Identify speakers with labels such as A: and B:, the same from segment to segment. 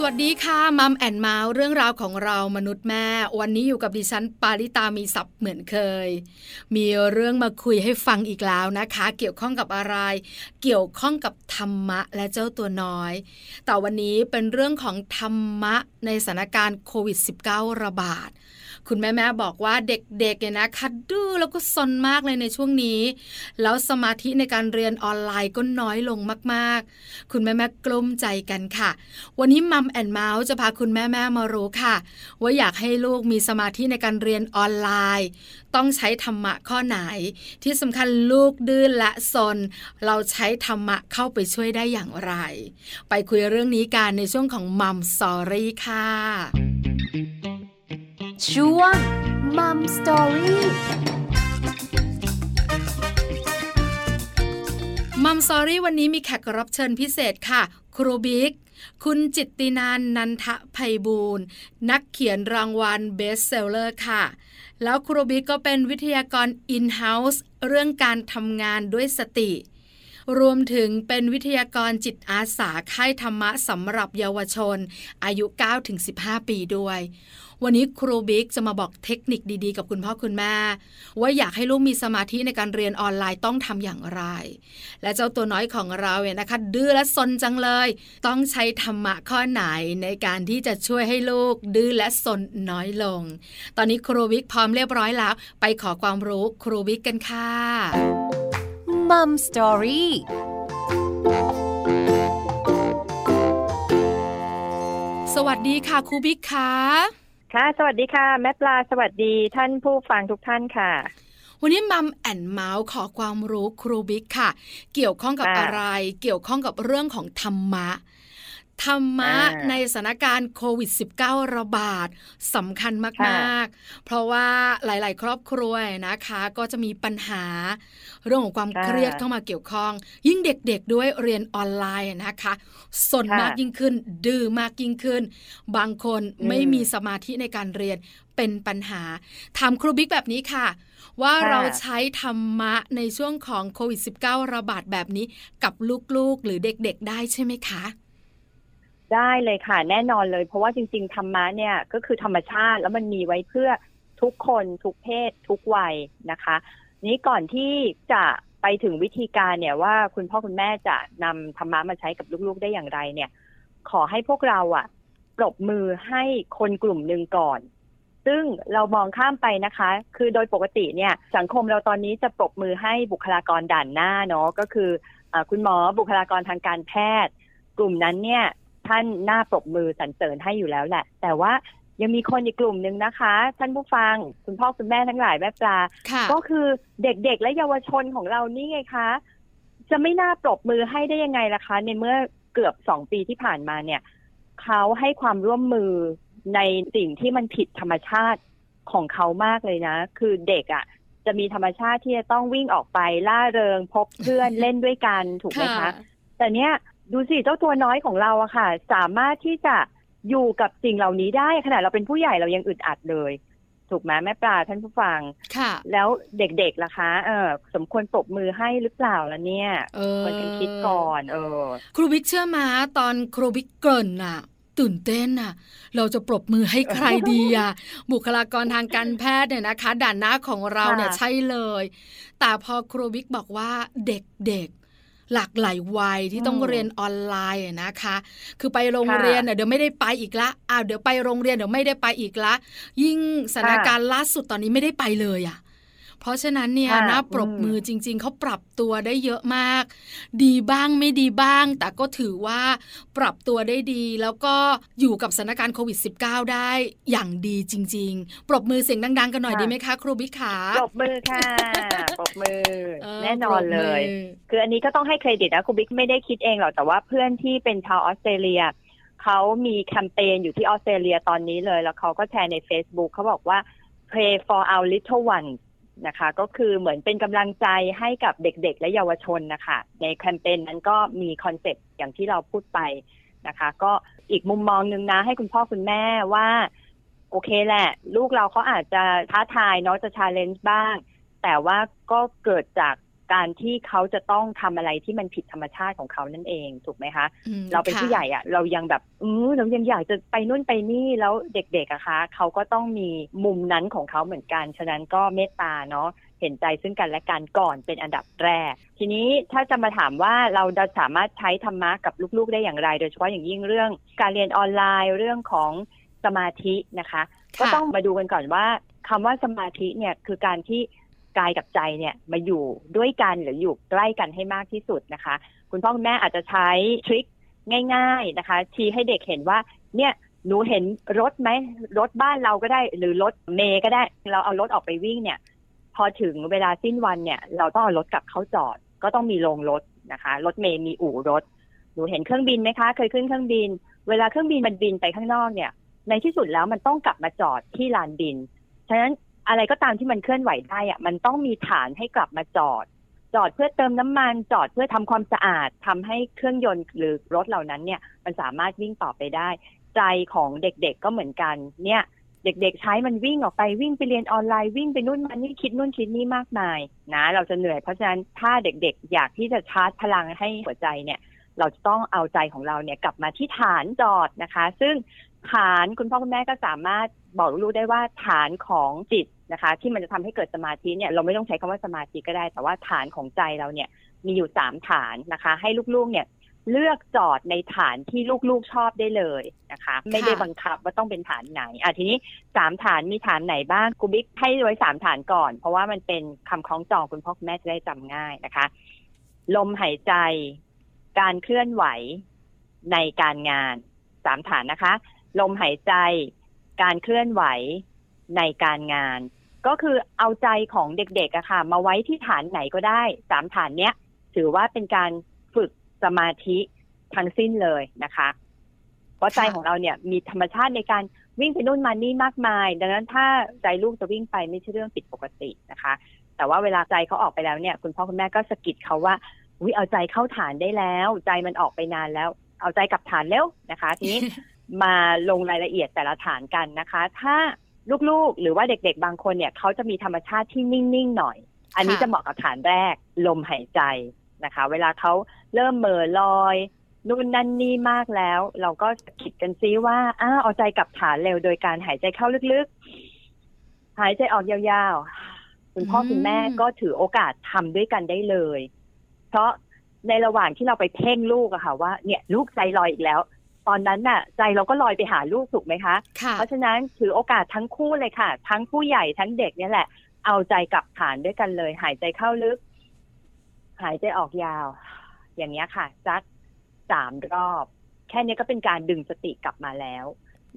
A: สวัสดีค่ะมัมแอนเมาส์เรื่องราวของเรามนุษย์แม่ วันนี้อยู่กับดิฉันปาริตามีสับเหมือนเคย มีเรื่องมาคุยให้ฟังอีกแล้วนะคะ เกี่ยวข้องกับอะไร เกี่ยวข้องกับธรรมะและเจ้าตัวน้อย แต่วันนี้เป็นเรื่องของธรรมะในสถานการณ์โควิด -19 ระบาดคุณแม่แม่บอกว่าเด็กๆเนี่ยนะคะดื้อแล้วก็ซนมากเลยในช่วงนี้ แล้วสมาธิในการเรียนออนไลน์ก็น้อยลงมากๆ คุณแม่แม่กลุ้มใจกันค่ะ วันนี้มัมแอนเมาส์จะพาคุณแม่แม่มารู้ค่ะ ว่าอยากให้ลูกมีสมาธิในการเรียนออนไลน์ ต้องใช้ธรรมะข้อไหน ที่สำคัญลูกดื้อและซนเราใช้ธรรมะเข้าไปช่วยได้อย่างไร ไปคุยเรื่องนี้กันในช่วงของ Mom Story ค่ะ
B: ช่วง
A: Mom Story Mom Story วันนี้มีแขกรับเชิญพิเศษค่ะ ครูบิ๊ก คุณจิตตินานนันทไพบูลนักเขียนรางวัล bestseller ค่ะ แล้วครูบิ๊กก็เป็นวิทยากร in-house เรื่องการทำงานด้วยสติ รวมถึงเป็นวิทยากรจิตอาสาค่ายธรรมะสำหรับเยาวชน อายุ 9-15 ปีด้วย วันนี้ครูบิ๊กจะมาบอกเทคนิคดีๆ กับคุณพ่อคุณแม่ ว่าอยากให้ลูกมีสมาธิในการเรียนออนไลน์ต้องทำอย่างไร และเจ้าตัวน้อยของเราเนี่ยนะคะ ดื้อและซนจังเลย ต้องใช้ธรรมะข้อไหนในการที่จะช่วยให้ลูก ดื้อและซนน้อยลง ตอนนี้ครูบิ๊กพร้อมเรียบร้อยแล้ว ไปขอความรู้ครูบิ๊กกันค่ะ
B: Mom Storyส
A: วัสดีค่ะครูบิ๊กค่ะ
C: ค่ะ สวัสดีค่ะ แม่ปลาสวัสดีท่านผู้ฟังทุกท่านค่ะ
A: วันนี้มัมแอนเมาส์ขอความรู้ครูบิ๊กค่ะ เกี่ยวข้องกับอะไร เกี่ยวข้องกับเรื่องของธรรมะ ธรรมะในสถานการณ์โควิด -19 ระบาดสำคัญมาก ๆ เพราะว่าหลาย ๆ ครอบครัวนะคะ ก็จะมีปัญหา เรื่องของความเครียดเข้ามาเกี่ยวข้อง ยิ่งเด็ก ๆ ด้วยเรียนออนไลน์นะคะ สนมากยิ่งขึ้น ดื้อมากยิ่งขึ้น บางคนไม่มีสมาธิในการเรียนเป็นปัญหา ถามครูบิ๊กแบบนี้ค่ะ ว่าเราใช้ธรรมะในช่วงของโควิด -19 ระบาดแบบนี้กับลูก ๆ หรือเด็ก ๆ ได้ใช่ไหมคะ
C: ได้เลยค่ะ แน่นอนเลย เพราะว่าจริง ๆ ธรรมะเนี่ยก็คือธรรมชาติแล้วมันมีไว้เพื่อทุกคนทุกเพศ ทุกวัยนะคะ นี้ก่อนที่จะไปถึงวิธีการเนี่ยว่าคุณพ่อคุณแม่จะนำธรรมะมาใช้กับลูกๆได้อย่างไรเนี่ย ขอให้พวกเราอะ่ะปรบมือให้คนกลุ่มหนึ่งก่อน ซึ่งเรามองข้ามไปนะคะ คือโดยปกติเนี่ย สังคมเราตอนนี้จะปรบมือให้บุคลากรด่านหน้าเนาะก็คืออคุณหมอบุคลากรทางการแพทย์ กลุ่มนั้นเนี่ย ท่านหน้าปรบมือสรรเสริญให้อยู่แล้วแหละ แต่ว่ายังมีคนอีกกลุ่มหนึ่งนะคะ ท่านผู้ฟังคุณพ่อคุณแม่ทั้งหลายแม่ปลา ก็คือเด็กๆและเยาวชนของเรานี่ไงคะ จะไม่น่าปรบมือให้ได้ยังไงล่ะคะ ในเมื่อเกือบสองปีที่ผ่านมาเนี่ยเขาให้ความร่วมมือในสิ่งที่มันผิดธรรมชาติของเขามากเลยนะ คือเด็กอะ่ะ จะมีธรรมชาติที่จะต้องวิ่งออกไปล่าเริงพบเพื่อนเล่นด้วยกันถูกไหมคะ แต่เนี้ย ดูสิเจ้าตัวน้อยของเราอะค่ะ สามารถที่จะอยู่กับสิ่งเหล่านี้ได้ขนาดเราเป็นผู้ใหญ่เรายังอึดอัดเลย ถูกไหมแม่ปลาท่านผู้ฟัง
A: ค่ะ
C: แล้วเด็กๆล่ะคะ เออ สมควรปรบมือให้หรือเปล่าล่ะเนี่ยควรกันคิดก่อน เออ
A: ครูบิ๊กเชื่อมาตอนครูบิ๊กเกินน่ะตื่นเต้นน่ะ เราจะปรบมือให้ใครดีอะ บุคลากรทางการแพทย์เนี่ยนะคะ ด่านหน้าของเราเนี่ยใช่เลย แต่พอครูบิ๊กบอกว่าเด็ก หลากหลายวัยที่ต้องเรียนออนไลน์นะคะ คือไปโรงเรียนเดี๋ยวไม่ได้ไปอีกละอ้าวเดี๋ยวไปโรงเรียนเดี๋ยวไม่ได้ไปอีกละ ยิ่งสถานการณ์ล่าสุดตอนนี้ไม่ได้ไปเลยอะ เพราะฉะนั้นเนี่ยน่าปรบมือจริง ๆเขาปรับตัวได้เยอะมาก ดีบ้างไม่ดีบ้าง แต่ก็ถือว่าปรับตัวได้ดี แล้วก็อยู่กับสถานการณ์โควิด -19 ได้อย่างดีจริง ๆ ปรบมือเสียงดัง ๆ กันหน่อยดีไหมคะ ครูบิ๊กขา
C: ปรบมือค่ะปรบมือแน่นอนเลย คืออันนี้ก็ต้องให้เครดิตนะครูบิ๊กไม่ได้คิดเองหรอกแต่ว่าเพื่อนที่เป็นชาวออสเตรเลียเขามีแคมเปญอยู่ที่ออสเตรเลียตอนนี้เลย แล้วเขาก็แชร์ใน Facebook เขาบอกว่า pray for our little ones นะคะ ก็คือเหมือนเป็นกำลังใจให้กับเด็กๆ และเยาวชนนะคะ ในแคมเปญนั้นก็มีคอนเซ็ปต์อย่างที่เราพูดไปนะคะ ก็อีกมุมมองหนึ่งนะ ให้คุณพ่อคุณแม่ว่า โอเคแหละ ลูกเราเขาอาจจะท้าทายเนาะจะชาเลนจ์บ้าง แต่ว่าก็เกิดจาก การที่เขาจะต้องทำอะไรที่มันผิดธรรมชาติของเขานั่นเองถูกไหมคะ
A: อืม
C: เราเป็น
A: ค่ะ
C: ผู้ใหญ่อะเรายังแบบอือเรายังอยากจะไปนู่นไปนี่แล้วเด็กๆอะคะเขาก็ต้องมีมุมนั้นของเขาเหมือนกัน ฉะนั้นก็เมตตาเนาะเห็นใจซึ่งกันและกันก่อนเป็นอันดับแรก ทีนี้ถ้าจะมาถามว่าเราจะสามารถใช้ธรรมะกับลูกๆได้อย่างไร โดยเฉพาะอย่างยิ่งเรื่องการเรียนออนไลน์เรื่องของสมาธินะคะ ก็
A: ค่ะ
C: ต้องมาดูกันก่อนว่าคำว่าสมาธิเนี่ยคือการที่ กายกับใจเนี่ยมาอยู่ด้วยกันหรืออยู่ใกล้กันให้มากที่สุดนะคะ คุณพ่อคุณแม่อาจจะใช้ทริคง่าย ๆนะคะ ชี้ให้เด็กเห็นว่าเนี่ยหนูเห็นรถไหมรถบ้านเราก็ได้ หรือรถเมย์ก็ได้ เราเอารถออกไปวิ่งเนี่ย พอถึงเวลาสิ้นวันเนี่ย เราต้องเอารถกลับเข้าจอด ก็ต้องมีโรงรถนะคะ รถเมย์มีอู่รถ หนูเห็นเครื่องบินไหมคะ เคยขึ้นเครื่องบิน เวลาเครื่องบินมันบินไปข้างนอกเนี่ย ในที่สุดแล้วมันต้องกลับมาจอดที่ลานบิน ฉะนั้น อะไรก็ตามที่มันเคลื่อนไหวได้อะมันต้องมีฐานให้กลับมาจอด จอดเพื่อเติมน้ำมัน จอดเพื่อทำความสะอาดทำให้เครื่องยนต์หรือรถเหล่านั้นเนี่ย มันสามารถวิ่งต่อไปได้ ใจของเด็กๆก็เหมือนกัน เนี่ย เด็กๆใช้มันวิ่งออกไปวิ่งไปเรียนออนไลน์วิ่งไปนู่นมานี่คิดนู่นคิดนี่มากมายนะ เราจะเหนื่อยเพราะฉะนั้นถ้าเด็กๆ อยากที่จะชาร์จพลังให้หัวใจเนี่ยเราจะต้องเอาใจของเราเนี่ยกลับมาที่ฐานจอดนะคะ ซึ่งฐานคุณพ่อคุณแม่ก็สามารถ บอกลูกได้ว่าฐานของจิตนะคะ ที่มันจะทำให้เกิดสมาธิเนี่ยเราไม่ต้องใช้คำว่าสมาธิก็ได้ แต่ว่าฐานของใจเราเนี่ยมีอยู่สามฐานนะคะ ให้ลูกๆเนี่ยเลือกจอดในฐานที่ลูกๆชอบได้เลยนะคะ ไม่ได้บังคับว่าต้องเป็นฐานไหนอะทีนี้สามฐานมีฐานไหนบ้างครูบิ๊กให้ไว้สามฐานก่อน เพราะว่ามันเป็นคำคล้องจองคุณพ่อคุณแม่จะได้จำง่ายนะคะ ลมหายใจ การเคลื่อนไหวในการงานสามฐานนะคะ ลมหายใจ การเคลื่อนไหวในการงาน ก็คือเอาใจของเด็กๆอะค่ะ มาไว้ที่ฐานไหนก็ได้สามฐานเนี้ย ถือว่าเป็นการฝึกสมาธิทั้งสิ้นเลยนะคะเพราะใจของเราเนี่ยมีธรรมชาติในการวิ่งไปนู่นมานี่มากมาย ดังนั้นถ้าใจลูกจะวิ่งไปไม่ใช่เรื่องผิดปกตินะคะ แต่ว่าเวลาใจเขาออกไปแล้วเนี่ย คุณพ่อคุณแม่ก็สะกิดเขาว่าวิเอาใจเข้าฐานได้แล้ว ใจมันออกไปนานแล้ว เอาใจกลับฐานเร็วนะคะ ทีนี้ มาลงรายละเอียดแต่ละฐานกันนะคะ ถ้าลูกๆ หรือว่าเด็กๆ บางคนเนี่ยเขาจะมีธรรมชาติที่นิ่งๆหน่อย อันนี้จะเหมาะกับฐานแรกลมหายใจนะคะ เวลาเขาเริ่มเหม่อลอยนู่นนั่นนี่มากแล้ว เราก็คิดกันซิว่าอ้าเอาใจกับฐานเร็วโดยการหายใจเข้าลึกๆ หายใจออกยาวๆ คุณพ่อคุณแม่ก็ถือโอกาสทำด้วยกันได้เลย เพราะในระหว่างที่เราไปเพ่งลูกอะค่ะว่าเนี่ย ลูกใจลอยอีกแล้ว ตอนนั้นน่ะ ใจเราก็ลอยไปหาลูกถูกไหมคะ
A: ค่ะ
C: เพราะฉะนั้นถือโอกาสทั้งคู่เลยค่ะ ทั้งผู้ใหญ่ทั้งเด็กเนี่ยแหละ เอาใจกลับฐานด้วยกันเลย หายใจเข้าลึก หายใจออกยาว อย่างเงี้ยค่ะสักสามรอบ แค่นี้ก็เป็นการดึงสติกลับมาแล้ว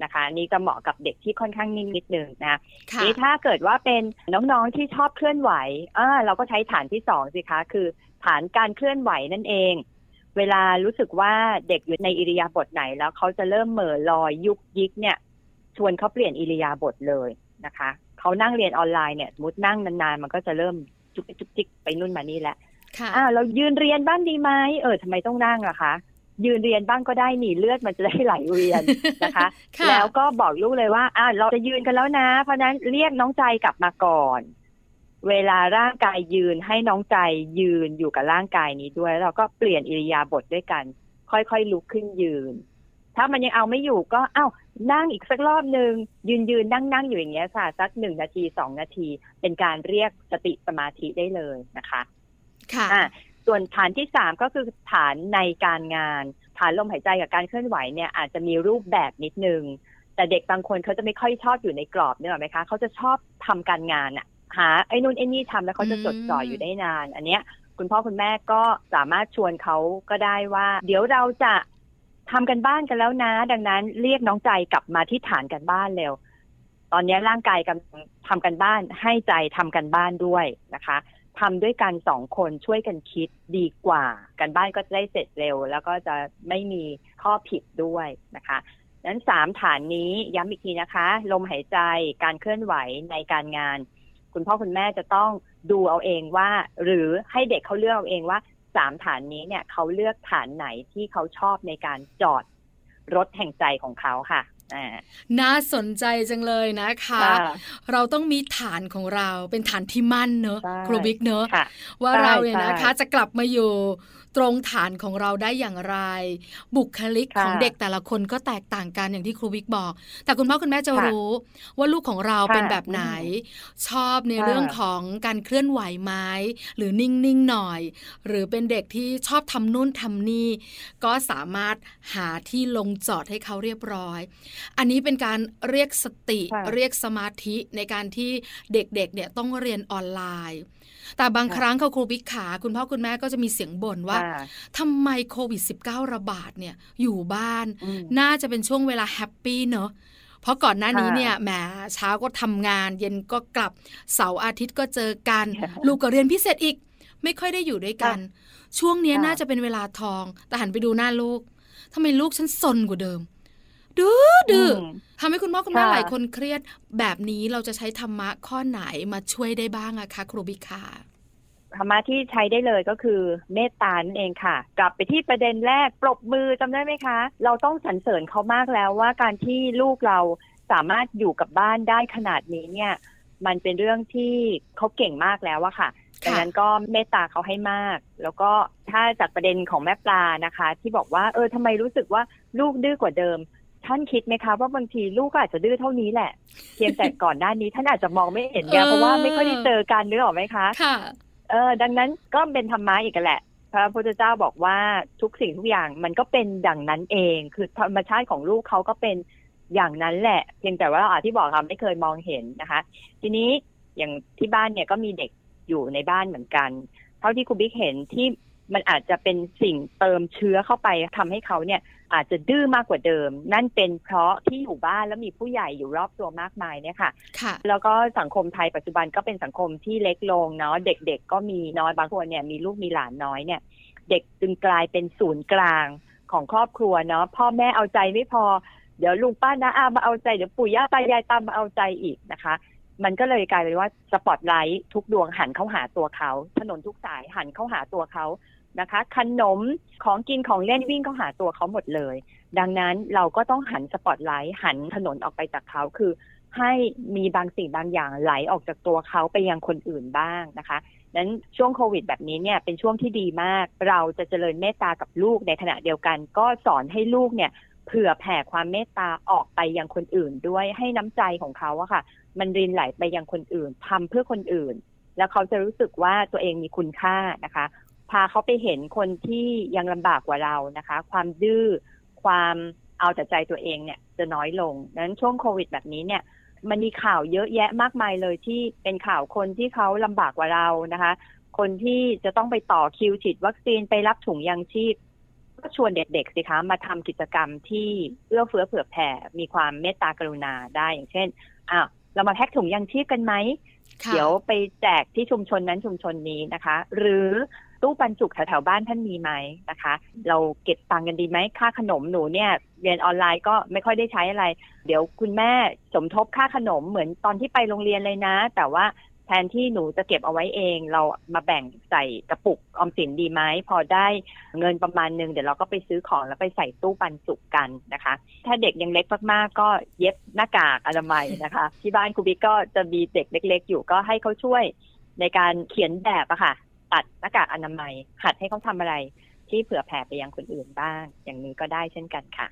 C: นะคะนี่จะเหมาะกับเด็กที่ค่อนข้างนิ่งนิดนึงนะ
A: ค่ะ
C: นี่ถ้าเกิดว่าเป็นน้องๆที่ชอบเคลื่อนไหวอ่าเราก็ใช้ฐานที่สองสิคะ คือฐานการเคลื่อนไหวนั่นเอง เวลารู้สึกว่าเด็กอยู่ในอิริยาบถไหน แล้วเขาจะเริ่มเหม่อลอยยุกยิกเนี่ย ชวนเขาเปลี่ยนอิริยาบถเลยนะคะเขานั่งเรียนออนไลน์เนี่ยสมมตินั่งนานๆ มันก็จะเริ่มจุกจิกจุกจิกไปนู่นมานี่แหละ
A: ค่ะ
C: อ่าเรายืนเรียนบ้างดีไหมเออทำไมต้องนั่งล่ะคะยืนเรียนบ้างก็ได้หนีเลือดมันจะได้ไหลเวียนนะคะ
A: ค่ะ
C: แล้วก็บอกลูกเลยว่าอ่าเราจะยืนกันแล้วนะ เพราะฉะนั้นเรียกน้องใจกลับมาก่อน เวลาร่างกายยืนให้น้องใจยืนอยู่กับร่างกายนี้ด้วยแล้วเราก็เปลี่ยนอิริยาบถด้วยกัน ค่อยๆลุกขึ้นยืน ถ้ามันยังเอาไม่อยู่ก็เอ้านั่งอีกสักรอบหนึ่งยืนยืนนั่งนั่งอยู่อย่างเงี้ยค่ะสักหนึ่งนาทีสองนาที เป็นการเรียกสติสมาธิได้เลยนะคะ
A: ค่ะ
C: อะส่วนฐานที่สามก็คือฐานในการงาน ฐานลมหายใจกับการเคลื่อนไหวเนี่ยอาจจะมีรูปแบบนิดนึงแต่เด็กบางคนเขาจะไม่ค่อยชอบอยู่ในกรอบเนี่ยหรอกไหมคะเขาจะชอบทำการงานอะ หาไอ้นู่นไอ้นี่ทำแล้วเขาจะจดจ่ออยู่ได้นาน อันเนี้ย คุณพ่อคุณแม่ก็สามารถชวนเขาก็ได้ว่า เดี๋ยวเราจะทำกันบ้านกันแล้วนะ ดังนั้นเรียกน้องใจกลับมาที่ฐานกันบ้านเร็ว ตอนนี้ร่างกายกำลังทำกันบ้านให้ใจทำกันบ้านด้วยนะคะทำด้วยกันสองคนช่วยกันคิดดีกว่า กันบ้านก็จะได้เสร็จเร็ว แล้วก็จะไม่มีข้อผิดด้วยนะคะนั้นสามฐานนี้ย้ำอีกทีนะคะ ลมหายใจการเคลื่อนไหวในการงาน คุณพ่อคุณแม่จะต้องดูเอาเองว่า หรือให้เด็กเขาเลือกเอาเองว่าสามฐานนี้เนี่ยเขาเลือกฐานไหนที่เขาชอบในการจอดรถแห่งใจของเขาค่ะอ่า
A: น่าสนใจจังเลยนะคะ
C: ค่ะ
A: เราต้องมีฐานของเราเป็นฐานที่มั่นเนอะ
C: ใช่
A: ครูบิ๊กเนอะ
C: ค่ะ
A: ว่า
C: ใช่
A: เราเนี่ย
C: ใช่
A: นะคะจะกลับมาอยู่ ตรงฐานของเราได้อย่างไร บุคลิก
C: ค่ะ
A: ของเด็กแต่ละคนก็แตกต่างกันอย่างที่ครูบิ๊กบอก แต่คุณพ่อคุณแม่จะ
C: ค่ะ
A: รู้ว่าลูกของเรา
C: ค่ะ
A: เป็นแบบไหน ชอบใน
C: ค่ะ
A: เรื่องของการเคลื่อนไหวไหมหรือนิ่งๆหน่อย หรือเป็นเด็กที่ชอบทำนู่นทำนี่ ก็สามารถหาที่ลงจอดให้เขาเรียบร้อย อันนี้เป็นการเรียกสติ
C: ค่ะ
A: เรียกสมาธิในการที่เด็กๆเนี่ยต้องเรียนออนไลน์ แต่บาง
C: ค่ะ
A: ครั้งเขาครูบิ๊กขา คุณพ่อคุณแม่ก็จะมีเสียงบ่นว่า
C: ค่ะ
A: ทำไมโควิด -19 ระบาดเนี่ยอยู่บ้าน
C: อืม
A: น่าจะเป็นช่วงเวลาแฮปปี้เนอะเพราะก่อนหน้านี้
C: ค่ะ
A: เนี่ยแหมเช้าก็ทำงาน เย็นก็กลับเสาร์อาทิตย์ก็เจอกัน
C: ค่ะ
A: ลูกก็เรียนพิเศษอีก ไม่ค่อยได้อยู่ด้วยกัน ช่วงเนี้ย
C: ค่ะ
A: น่าจะเป็นเวลาทอง แต่หันไปดูหน้าลูกทำไมลูกฉันซนกว่าเดิมดื้อดื้ออ
C: ม
A: ทำให้คุณพ่อคุณแม่
C: ค่ะ
A: หลายคนเครียด แบบนี้เราจะใช้ธรรมะข้อไหนมาช่วยได้บ้างอะคะ ครูบิคา
C: ธรรมะที่ใช้ได้เลยก็คือเมตตานั่นเองค่ะ กลับไปที่ประเด็นแรกปรบมือจำได้ไหมคะ เราต้องสรรเสริญเขามากแล้วว่าการที่ลูกเราสามารถอยู่กับบ้านได้ขนาดนี้เนี่ย มันเป็นเรื่องที่เขาเก่งมากแล้วอะค่ะดังนั้นก็เมตตาเขาให้มาก แล้วก็ถ้าจากประเด็นของแม่ปลานะคะ ที่บอกว่าเออทำไมรู้สึกว่าลูกดื้อกว่าเดิม ท่านคิดไหมคะว่าบางทีลูกก็อาจจะดื้อเท่านี้แหละ เพียงแต่ก่อนหน้านี้ท่านอาจจะมองไม่เห็นไง
A: เออ
C: เพราะว่าไม่ค่อยได้เจอกันนึกออกไหมคะ
A: ค่ะ
C: เออดังนั้นก็เป็นธรรมะอีกแหละ พระพุทธเจ้าบอกว่าทุกสิ่งทุกอย่างมันก็เป็นดังนั้นเอง คือธรรมชาติของลูกเขาก็เป็นอย่างนั้นแหละ เพียงแต่ว่าอาที่บอกค่ะไม่เคยมองเห็นนะคะ ทีนี้อย่างที่บ้านเนี่ยก็มีเด็กอยู่ในบ้านเหมือนกัน เท่าที่คุณบิ๊กเห็นที่ มันอาจจะเป็นสิ่งเติมเชื้อเข้าไปทำให้เขาเนี่ยอาจจะดื้อมากกว่าเดิม นั่นเป็นเพราะที่อยู่บ้านแล้วมีผู้ใหญ่อยู่รอบตัวมากมายเนี่ยค่ะ
A: ค่ะ
C: แล้วก็สังคมไทยปัจจุบันก็เป็นสังคมที่เล็กลงเนาะเด็กๆก็มีน้อยบางคนเนี่ยมีลูกมีหลานน้อยเนี่ย เด็กจึงกลายเป็นศูนย์กลางของครอบครัวเนาะพ่อแม่เอาใจไม่พอเดี๋ยวลุงป้านาอามาเอาใจเดี๋ยวปู่ย่าตายายตามมาเอาใจอีกนะคะมันก็เลยกลายเป็นว่าสปอตไลท์ทุกดวงหันเข้าหาตัวเขา ถนนทุกสายหันเข้าหาตัวเขา นะคะ ขนมของกินของเล่นวิ่งเข้าหาตัวเขาหมดเลย ดังนั้นเราก็ต้องหันสปอตไลท์หันถนนออกไปจากเขาคือ ให้มีบางสิ่งบางอย่างไหลออกจากตัวเขาไปยังคนอื่นบ้างนะคะนั้นช่วงโควิดแบบนี้เนี่ยเป็นช่วงที่ดีมาก เราจะเจริญเมตตากับลูกในขณะเดียวกัน ก็สอนให้ลูกเนี่ยเผื่อแผ่ความเมตตาออกไปยังคนอื่นด้วยให้น้ำใจของเขาอะค่ะ มันรินไหลไปยังคนอื่นทำเพื่อคนอื่น แล้วเขาจะรู้สึกว่าตัวเองมีคุณค่านะคะ พาเขาไปเห็นคนที่ยังลำบากกว่าเรานะคะ ความดื้อความเอาแต่ใจตัวเองเนี่ยจะน้อยลงดังนั้นช่วงโควิดแบบนี้เนี่ยมันมีข่าวเยอะแยะมากมายเลยที่เป็นข่าวคนที่เขาลำบากกว่าเรานะคะ คนที่จะต้องไปต่อคิวฉีดวัคซีนไปรับถุงยางชีพ ก็ชวนเด็กๆสิคะมาทำกิจกรรมที่เอื้อเฟื้อเผื่อแผ่มีความเมตตากรุณาได้อย่างเช่นอ้าวเรามาแพ็คถุงยางชีพกันไหม
A: ค่ะ
C: เดี๋ยวไปแจกที่ชุมชนนั้นชุมชนนี้นะคะ หรือ ตู้ปันจุกแถวๆบ้านท่านมีไหมนะคะ เราเก็บตังกันดีไหมค่าขนมหนูเนี่ยเรียนออนไลน์ก็ไม่ค่อยได้ใช้อะไร เดี๋ยวคุณแม่สมทบค่าขนมเหมือนตอนที่ไปโรงเรียนเลยนะ แต่ว่าแทนที่หนูจะเก็บเอาไว้เอง เรามาแบ่งใส่กระปุกออมสินดีไหมพอได้เงินประมาณหนึงเดี๋ยวเราก็ไปซื้อของแล้วไปใส่ตู้ปันสุกกันนะคะ ถ้าเด็กยังเล็กมากๆ ก็เย็บหน้ากากอนามัยนะคะ ที่บ้านครูบิ๊กก็จะมีเด็กเล็ก ๆ อยู่ก็ให้เขาช่วยในการเขียนแบบอะค่ะ ตัดหน้ากากอนามัย หัดให้เขาทำอะไรที่เผื่อแผ่ไปยังคนอื่นบ้าง อย่างนี้ก็ได้เช่นกันค่ะ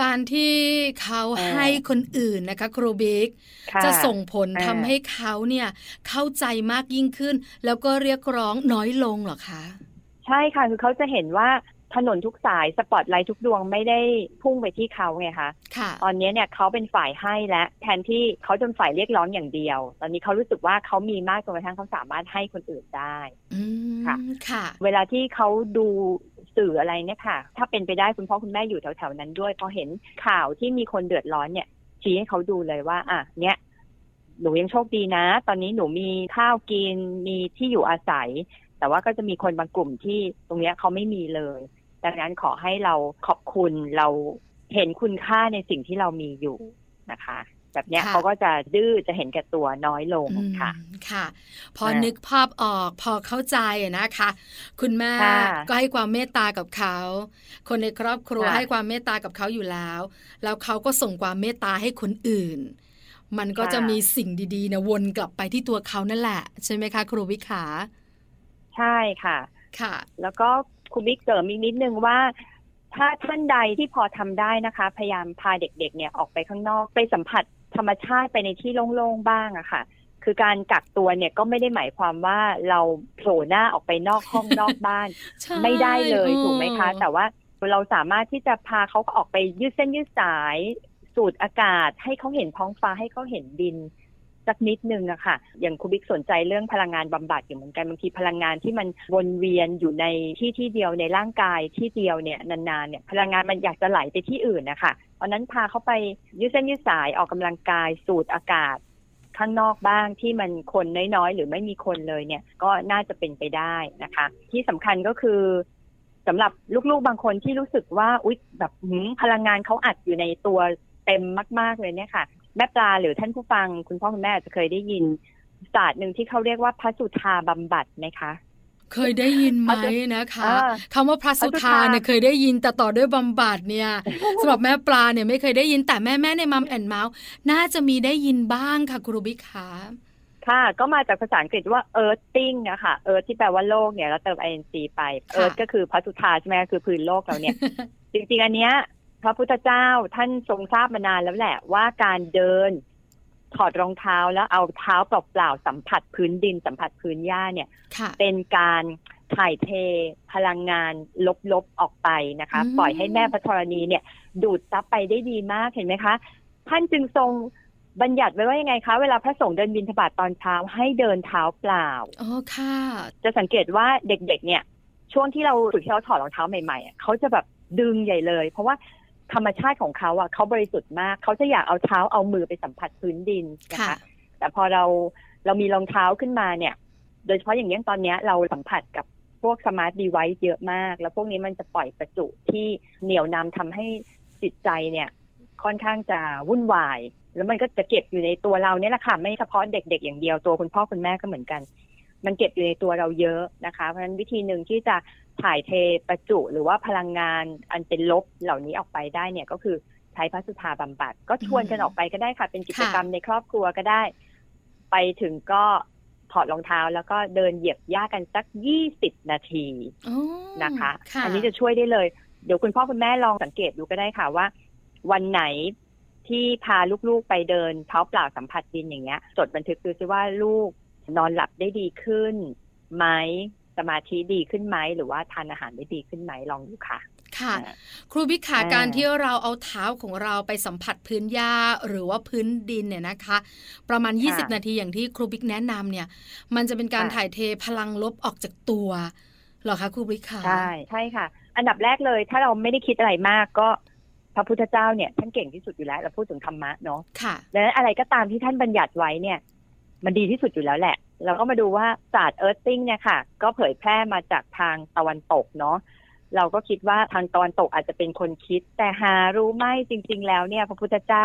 A: การที่เขา
C: เออ
A: ให้คนอื่นนะคะ ครูบิ๊ก
C: ค่ะ
A: จะส่งผล
C: อ่า
A: ทำให้เขาเนี่ยเข้าใจมากยิ่งขึ้น แล้วก็เรียกร้องน้อยลงเหรอคะ
C: ใช่ค่ะคือเขาจะเห็นว่า ถนนทุกสายสปอตไลท์ทุกดวงไม่ได้พุ่งไปที่เขาไงคะ
A: ค่ะ
C: ตอนนี้เนี่ยเขาเป็นฝ่ายให้และแทนที่เขาจะเป็นฝ่ายเรียกร้องอย่างเดียว ตอนนี้เขารู้สึกว่าเขามีมากจนกระทั่งเขาสามารถให้คนอื่นได้
A: อืม
C: ค่ะ
A: ค่ะ
C: เวลาที่เขาดูสื่ออะไรเนี่ยค่ะ ถ้าเป็นไปได้คุณพ่อคุณแม่อยู่แถวๆนั้นด้วยพอเห็นข่าวที่มีคนเดือดร้อนเนี่ย ชี้ให้เขาดูเลยว่า อะเนี่ยหนูยังโชคดีนะ ตอนนี้หนูมีข้าวกินมีที่อยู่อาศัย แต่ว่าก็จะมีคนบางกลุ่มที่ตรงเนี้ยเขาไม่มีเลย ดังนั้นขอให้เราขอบคุณเราเห็นคุณค่าในสิ่งที่เรามีอยู่นะคะแแบบเนี้ย
A: ค่ะ
C: เขาก็จะดื้อจะเห็นแก่ตัวน้อยลง
A: อืม
C: ค่ะ
A: ค่ะ พอ
C: อ่านึ
A: นึกภาพออกพอเข้าใจอะนะคะ คุณแม่
C: ค่ะ
A: ก็ให้ความเมตตากับเขา คนในครอบครัว
C: ค่ะ
A: ให้ความเมตตากับเขาอยู่แล้ว แล้วเขาก็ส่งความเมตตาให้คนอื่น มันก็
C: ค่ะ
A: จะมีสิ่งดีๆนะวนกลับไปที่ตัวเขานั่นแหละ ใช่ไหมคะ ครูวิขา
C: ใช่ค่ะ
A: ค่ะ
C: แล้วก็ คุณบิ๊กเสริมอีกนิดนึงว่า ถ้าท่านใดที่พอทำได้นะคะ พยายามพาเด็ก ๆ เนี่ยออกไปข้างนอกไปสัมผัสธรรมชาติไปในที่โล่งๆบ้างอะค่ะ คือการกักตัวเนี่ยก็ไม่ได้หมายความว่าเราโผล่หน้าออกไปนอกห้องนอกบ้าน
A: ใช่
C: ไม่ได้เลย
A: ออ
C: ถูกไหมคะ แต่ว่าเราสามารถที่จะพาเขาออกไปยืดเส้นยืดสายสูดอากาศ ให้เขาเห็นท้องฟ้าให้เขาเห็นดิน สักนิดนึงอะค่ะ อย่างครูบิ๊กสนใจเรื่องพลังงานบำบัดอยู่เหมือนกันบางทีพลังงานที่มันวนเวียนอยู่ในที่ที่เดียวในร่างกายที่เดียวเนี่ยนานๆเนี่ยพลังงานมันอยากจะไหลไปที่อื่นนะคะเพราะนั้นพาเขาไปยืดเส้นยืดสายออกกำลังกายสูดอากาศข้างนอกบ้างที่มันคนน้อยๆ หรือไม่มีคนเลยเนี่ยก็น่าจะเป็นไปได้นะคะ ที่สำคัญก็คือสำหรับลูกๆบางคนที่รู้สึกว่าอุ๊ยแบบพลังงานเขาอัดอยู่ในตัวเต็มมาก ๆเลยเนี่ยค่ะ แม่ปลาหรือท่านผู้ฟัง คุณพ่อคุณแม่อาจจะเคยได้ยินศาสตร์หนึ่งที่เขาเรียกว่าพระสุธาบำบัดไหมคะ
A: เคยได้ยินไหม
C: พระสุ
A: นะคะ
C: อ่า
A: คำว่าพระสุ
C: พระสุ
A: ธา
C: ธา
A: เนี่ยเคยได้ยินแต่ต่อด้วยบำบัดเนี่ยสำหรับแม่ปลาเนี่ยไม่เคยได้ยินแต่แม่แม่ๆในมัมแอนเมาส์น่าจะมีได้ยินบ้างค่ะครูบิ๊กขา
C: ค่ะก็มาจากภาษาอังกฤษว่า earthing อะค่ะ earth ที่แปลว่าโลกเนี่ยเราเติม ing ไป earth ก็คือพระสุธาใช่ไหมคือพื้นโลกเราเนี่ย จริงๆ อันเนี้ย พระพุทธเจ้าท่านทรงทราบมานานแล้วแหละว่าการเดินถอดรองเท้าแล้วเอาเท้าเปล่าๆสัมผัสพื้นดินสัมผัสพื้นหญ้าเนี่ย
A: ค่ะ
C: เป็นการถ่ายเทพลังงานลบๆออกไปนะคะ
A: อืม
C: ปล่อยให้แม่พระธรณีเนี่ย ดูดซับไปได้ดีมากเห็นไหมคะ ท่านจึงทรงบัญญัติไว้ว่ายังไงคะ เวลาพระสงฆ์เดินบิณฑบาตตอนเช้าให้เดินเท้าเปล่า
A: อ๋อค่ะ
C: จะสังเกตว่าเด็กๆ เนี่ย ช่วงที่เราฝึกที่เราถอดรองเท้าใหม่ๆอะเขาจะแบบดึงใหญ่เลย เพราะว่า ธรรมชาติของเขาอะเขาบริสุทธิ์มาก เขาจะอยากเอาเท้าเอามือไปสัมผัสพื้นดินนะ
A: ค่ะ
C: คะแต่พอเราเรามีรองเท้าขึ้นมาเนี่ย โดยเฉพาะอย่างยิ่งตอนเนี้ยเราสัมผัสกับพวก smart device เยอะมาก แล้วพวกนี้มันจะปล่อยประจุที่เหนี่ยวนำทำให้จิตใจเนี่ย ค่อนข้างจะวุ่นวาย แล้วมันก็จะเก็บอยู่ในตัวเราเนี่ยแหละค่ะ ไม่เฉพาะเด็กๆอย่างเดียวตัวคุณพ่อคุณแม่ก็เหมือนกัน มันเก็บอยู่ในตัวเราเยอะนะคะ เพราะฉะนั้นวิธีหนึ่งที่จะถ่ายเทประจุหรือว่าพลังงานอันเป็นลบเหล่านี้ออกไปได้เนี่ยก็คือใช้พระสุธาบำบัด ก็ชวนกันออกไปก็ได้ค่ะ เป็นกิจกรรมในครอบครัวก็ได้ ไปถึงก็ถอดรองเท้าแล้วก็เดินเหยียบหญ้ากันสักยี่สิบนาที
A: อ๋อ
C: นะคะ
A: ค่ะ
C: อันนี้จะช่วยได้เลย เดี๋ยวคุณพ่อคุณแม่ลองสังเกตดูก็ได้ค่ะว่า วันไหนที่พาลูกๆไปเดินเท้าเปล่าสัมผัสดินอย่างเงี้ย จดบันทึกดูซิว่าลูก นอนหลับได้ดีขึ้นไหมสมาธิดีขึ้นไหมหรือว่าทานอาหารได้ดีขึ้นไหมลองดูค่ะ
A: ค่ะ
C: อ่า
A: ครูบิกขา
C: อ่า
A: การที่เราเอาเท้าของเราไปสัมผัสพื้นหญ้าหรือว่าพื้นดินเนี่ยนะคะ ประมาณ 20 นาทีอย่างที่ครูบิกแนะนำเนี่ย มันจะเป็นการถ่ายเทพลังลบออกจากตัวเหรอคะครูบิกขา
C: ใช่ใช่ค่ะ อันดับแรกเลย ถ้าเราไม่ได้คิดอะไรมากก็พระพุทธเจ้าเนี่ยท่านเก่งที่สุดอยู่แล้วเราพูดถึงธรรมะเนาะ
A: ค่ะ
C: ดังนั้นอะไรก็ตามที่ท่านบัญญัติไว้เนี่ย มันดีที่สุดอยู่แล้วแหละ เราก็มาดูว่าศาสตร์เอิร์ธติ้งเนี่ยค่ะ ก็เผยแพร่มาจากทางตะวันตกเนาะเราก็คิดว่าทางตะวันตกอาจจะเป็นคนคิด แต่หารู้ไหมจริง ๆ แล้วเนี่ย พระพุทธเจ้า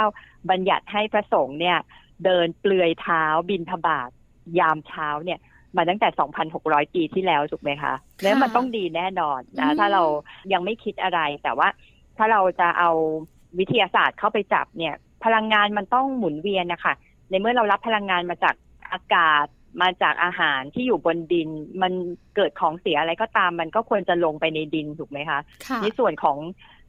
C: บัญญัติให้พระสงฆ์เนี่ย เดินเปลือยเท้าบินทบาทยามเช้าเนี่ยมาตั้งแต่ 2,600 ปีที่แล้วถูกไหมคะแล้วมันต้องดีแน่นอน
A: อื
C: นะ
A: ม
C: ถ้าเรายังไม่คิดอะไร แต่ว่าถ้าเราจะเอาวิทยาศาสตร์เข้าไปจับเนี่ย พลังงานมันต้องหมุนเวียนนะคะ ในเมื่อเรารับพลังงานมาจากอากาศมาจากอาหารที่อยู่บนดิน มันเกิดของเสียอะไรก็ตาม มันก็ควรจะลงไปในดินถูกไหมคะ
A: ค่ะ
C: ในส่วนของ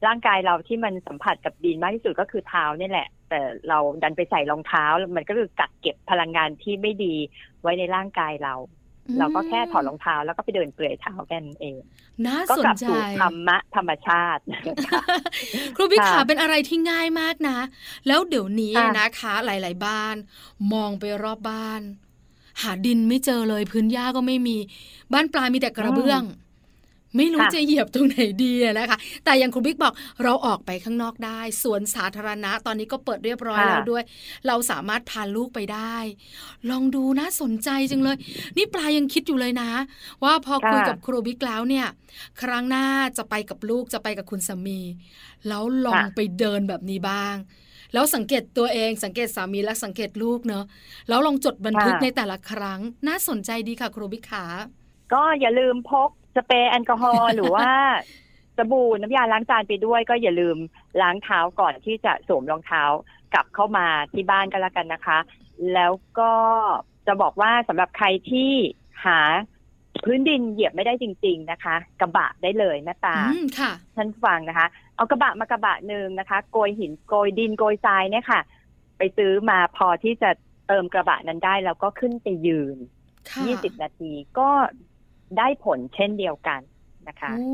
C: ร่างกายเราที่มันสัมผัสกับดินมากที่สุดก็คือเท้านี่แหละ แต่เราดันไปใส่รองเท้า มันก็คือกักเก็บพลังงานที่ไม่ดีไว้ในร่างกายเรา เราก็แค่ถอดรองเท้าแล้วก็ไปเดินเปลือยเท้าแค่นั้นเอง
A: น่า
C: ก็
A: สน
C: กลับ
A: ใจ
C: สู่ธรรมะธรรมชาติค่ะ
A: ครูบิกขา
C: ค่ะ
A: เป็นอะไรที่ง่ายมากนะ แล้วเดี๋ยวนี้
C: ค่ะ
A: นะคะ หลาย ๆ บ้าน มองไปรอบบ้าน หาดินไม่เจอเลยพื้นหญ้าก็ไม่มี บ้านปลายมีแต่กระเบื้อง ไม่รู้
C: ค่ะ
A: จะเหยียบตรงไหนดีอะนะคะ แต่อย่างครูบิ๊กบอกเราออกไปข้างนอกได้สวนสาธารณะตอนนี้ก็เปิดเรียบร้อย
C: ค่ะ
A: แล้วด้วย เราสามารถพาลูกไปได้ ลองดูน่าสนใจจังเลย นี่ปลายังคิดอยู่เลยนะ ว่าพอคุยกับครูบิ๊กแล้วเนี่ย ครั้งหน้าจะไปกับลูกจะไปกับคุณสามี แล้วลอง
C: ค่ะ
A: ไปเดินแบบนี้บ้าง แล้วสังเกตตัวเองสังเกตสามีและสังเกตลูกเนอะแล้วลองจดบันทึก
C: ค่ะ
A: ในแต่ละครั้ง น่าสนใจดีค่ะครูบิ๊กขา
C: ก็อย่าลืมพก สเปรย์แอลกอฮอล์หรือว่าสบู่น้ำยาล้างจานไปด้วย ก็อย่าลืมล้างเท้าก่อนที่จะสวมรองเท้ากลับเข้ามาที่บ้านก็แล้วกันนะคะ แล้วก็จะบอกว่าสำหรับใครที่หาพื้นดินเหยียบไม่ได้จริง ๆนะคะ กระบะได้เลยแม่ตา
A: อืมค่ะ
C: ท่านฟังนะคะ เอากระบะมากระบะหนึ่งนะคะโกยหินโกยดินโกยทรายเนี่ยค่ะ ไปซื้อมาพอที่จะเติมกระบะนั้นได้ แล้วก็ขึ้นไปยืน
A: ค่ะ
C: 20นาทีก็ ได้ผลเช่นเดียวกันนะคะ
A: โอ้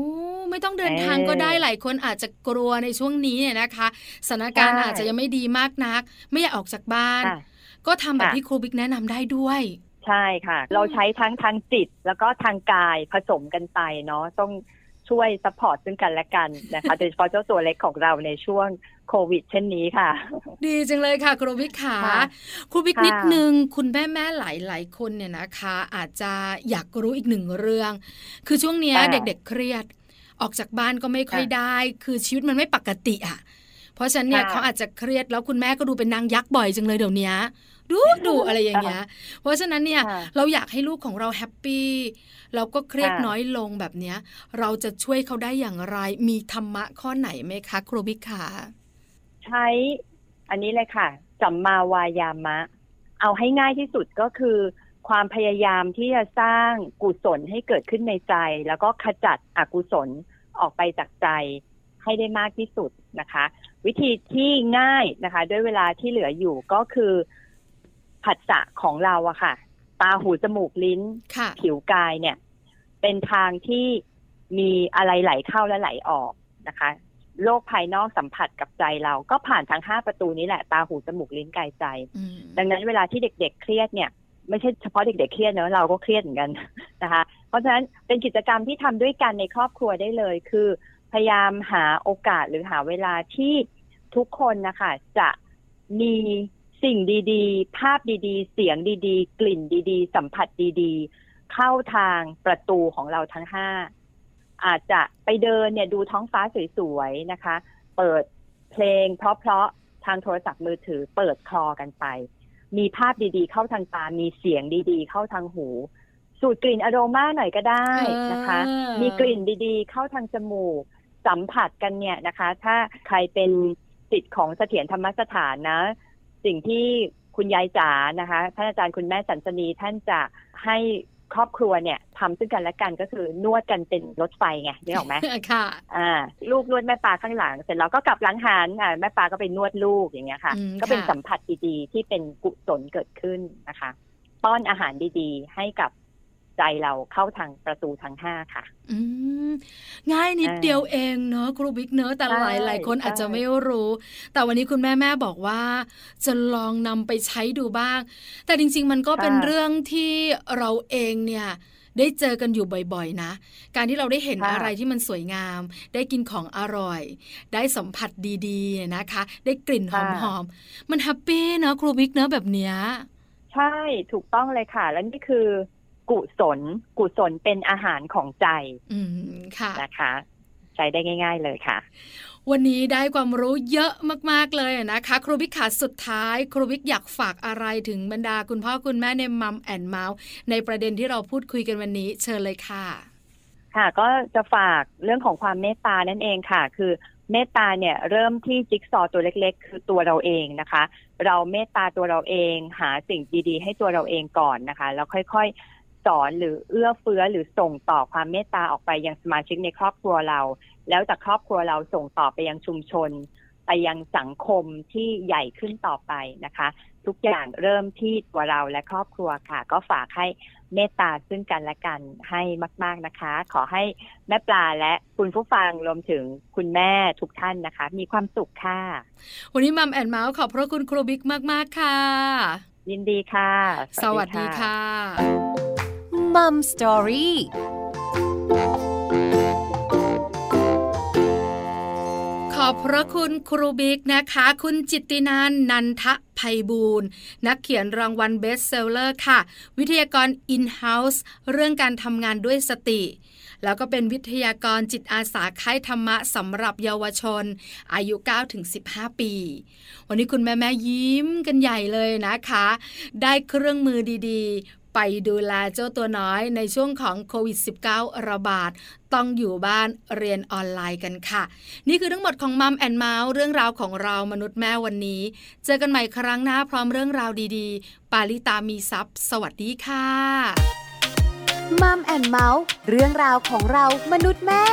A: ไม่ต้องเดินทาง
C: เออ
A: ก็ได้หลายคนอาจจะกลัวในช่วงนี้เนี่ยนะคะสถานการณ์
C: ใช่
A: อาจจะยังไม่ดีมากนัก ไม่อยากออกจากบ้าน
C: ค่ะ
A: ก็ทำแบบ
C: ค่ะ
A: ที่ครูบิ๊กแนะนำได้ด้วย
C: ใช่ค่ะ เราใช้ทั้งทางจิตแล้วก็ทางกายผสมกันไปเนาะต้อง ช่วย support ซึ่งกันและกันนะคะโดยเฉพาะเจ้าตัวเล็กของเราในช่วงโควิด เช่นนี้ค่ะ
A: ดีจังเลยค่ะ ครูบิ๊กขา
C: ค่ะ
A: ครูบิ๊ก
C: ค่ะ
A: นิดนึง คุณแม่แม่หลายหลายๆคนเนี่ยนะคะ อาจจะอยากรู้อีกหนึ่งเรื่อง คือช่วงเนี้ย
C: ค่ะ
A: เด็กๆเครียด ออกจากบ้านก็ไม่ค่อย
C: ค่ะ
A: ได้ คือชีวิตมันไม่ปกติอะเพราะฉะนั้นเนี่ย
C: ค่ะ
A: เขาอาจจะเครียดแล้วคุณแม่ก็ดูเป็นนางยักษ์บ่อยจังเลยเดี๋ยวนี้ ดูดูอะไรอย่างเงี้ย เพราะฉะนั้นเนี่ย
C: ค่ะ
A: เราอยากให้ลูกของเราแฮปปี้แล้วก็เครียด
C: ค่ะ
A: น้อยลงแบบเนี้ย เราจะช่วยเขาได้อย่างไร มีธรรมะข้อไหนไหมคะ ครูบิ๊กขา
C: ใช้อันนี้เลยค่ะสัมมาวายามะ เอาให้ง่ายที่สุดก็คือ ความพยายามที่จะสร้างกุศลให้เกิดขึ้นในใจ แล้วก็ขจัดอกุศลออกไปจากใจให้ได้มากที่สุดนะคะ วิธีที่ง่ายนะคะ ด้วยเวลาที่เหลืออยู่ก็คือ ผัสสะของเราอะค่ะ ตาหูจมูกลิ้น
A: ค่ะ
C: ผิวกายเนี่ย เป็นทางที่มีอะไรไหลเข้าและไหลออกนะคะ โลกภายนอกสัมผัสกับใจเราก็ผ่านทั้งห้าประตูนี้แหละตาหูจมูกลิ้นกายใจ
A: อืม
C: ดังนั้นเวลาที่เด็ก ๆ เครียดเนี่ยไม่ใช่เฉพาะเด็กๆเครียดเนอะเราก็เครียดเหมือนกันนะคะ เพราะฉะนั้นเป็นกิจกรรมที่ทำด้วยกันในครอบครัวได้เลย คือ พยายามหาโอกาสหรือหาเวลาที่ทุกคนนะคะจะมี สิ่งดีๆ ภาพดีๆ เสียงดีๆ กลิ่นดีๆ สัมผัสดีๆ เข้าทางประตูของเราทั้งห้าอาจจะไปเดินเนี่ยดูท้องฟ้าสวยๆนะคะ เปิดเพลงเพราะๆทางโทรศัพท์มือถือ เปิดคลอกันไป มีภาพดีๆ เข้าทางตา มีเสียงดีๆ เข้าทางหู สูดกลิ่นอโรมาหน่อยก็ได้นะคะ
A: เออ
C: มีกลิ่นดีๆ เข้าทางจมูก สัมผัสกันเนี่ยนะคะ ถ้าใครเป็นสิทธิ์ของเสถียรธรรมสถานนะ สิ่งที่คุณยายจ๋านะคะท่านอาจารย์คุณแม่สันสนีท่านจะให้ครอบครัวเนี่ยทำซึ่งกันและกันก็คือนวดกันเป็นรถไฟไงนึกออกไหม
A: ค่ะ
C: อ่า ลูกนวดแม่ปลาข้างหลัง เสร็จแล้วก็กลับหลังหันอ่าแม่ปลาก็ไปนวดลูกอย่างเงี้ยค่ะ
A: อืม
C: ก็เป็น
A: ค่ะ
C: สัมผัสดีๆที่เป็นกุศลเกิดขึ้นนะคะ ป้อนอาหารดีๆ ให้กับ ใจเราเข้าทางประตูทั้งห้าค่ะ
A: อืมง่ายนิด
C: อ่า
A: เดียวเองเนอะครูบิ๊กเนอะแต่
C: ใช่
A: หลายหลายคน
C: ใช่
A: อาจจะไม่รู้ แต่วันนี้คุณแม่แม่บอกว่า จะลองนำไปใช้ดูบ้าง แต่จริง ๆ มันก็เป็นเรื่องที่เราเองเนี่ยได้เจอกันอยู่บ่อยๆ นะ การที่เราได้เห็น
C: ค่ะ
A: อะไรที่มันสวยงาม ได้กินของอร่อย ได้สัมผัสดีๆนะคะ ได้กลิ่นห
C: ค่ะ
A: มัน happy เนอะครูบิ๊กเนอะแบบเนี้ย
C: ใช่ถูกต้องเลยค่ะ และนี่คือ กุศล กุศลเป็นอาหารของใจ
A: อืมค่ะ
C: นะคะ ใช้ได้ง่าย ๆ เลยค่ะ
A: วันนี้ได้ความรู้เยอะมากๆเลยนะคะ ครูบิ๊กขาสุดท้าย ครูบิ๊กอยากฝากอะไรถึงบรรดาคุณพ่อคุณแม่ใน Mom and Mouth ในประเด็นที่เราพูดคุยกันวันนี้ เชิญเลยค่ะ
C: ค่ะ ก็จะฝากเรื่องของความเมตตานั่นเองค่ะ คือเมตตาเนี่ยเริ่มที่จิ๊กซอว์ตัวเล็ก ๆ คือตัวเราเองนะคะ เราเมตตาตัวเราเอง หาสิ่งดีๆ ให้ตัวเราเองก่อนนะคะ แล้วค่อยๆ สอนหรือเอื้อเฟื้อหรือส่งต่อความเมตตาออกไปยังสมาชิกในครอบครัวเรา แล้วจากครอบครัวเราส่งต่อไปยังชุมชน ไปยังสังคมที่ใหญ่ขึ้นต่อไปนะคะ ทุกอย่างเริ่มที่ตัวเราและครอบครัวค่ะ ก็ฝากให้เมตตาซึ่งกันและกันให้มาก ๆนะคะ ขอให้แม่ปลาและคุณผู้ฟังรวมถึงคุณแม่ทุกท่านนะคะ มีความสุขค่ะ
A: วันนี้ Mom and Mouth ขอบพระคุณครูบิ๊กมาก ๆ ค่ะ
C: ยินดีค่ะ
A: สวัสดีค่ะ
B: Mom Story
A: ขอบพระคุณครูบิ๊กนะคะ คุณจิตตินันท์ นันทไพบูลย์นักเขียนรางวัล best seller ค่ะ วิทยากร in-house เรื่องการทำงานด้วยสติ แล้วก็เป็นวิทยากรจิตอาสาค่ายธรรมะสำหรับเยาวชน อายุ 9-15 ปี วันนี้คุณแม่แม่ยิ้มกันใหญ่เลยนะคะ ได้เครื่องมือดีๆ ไปดูแลเจ้าตัวน้อยในช่วงของโควิด -19 ระบาดต้องอยู่บ้านเรียนออนไลน์กันค่ะ นี่คือทั้งหมดของ Mom and Mouth เรื่องราวของเรามนุษย์แม่วันนี้ เจอกันใหม่ครั้งหน้าพร้อมเรื่องราวดีๆ ปาลิตามีทรัพย์สวัสดีค่ะ
B: มัมแอนเมาส์เรื่องราวของเรามนุษย์แม่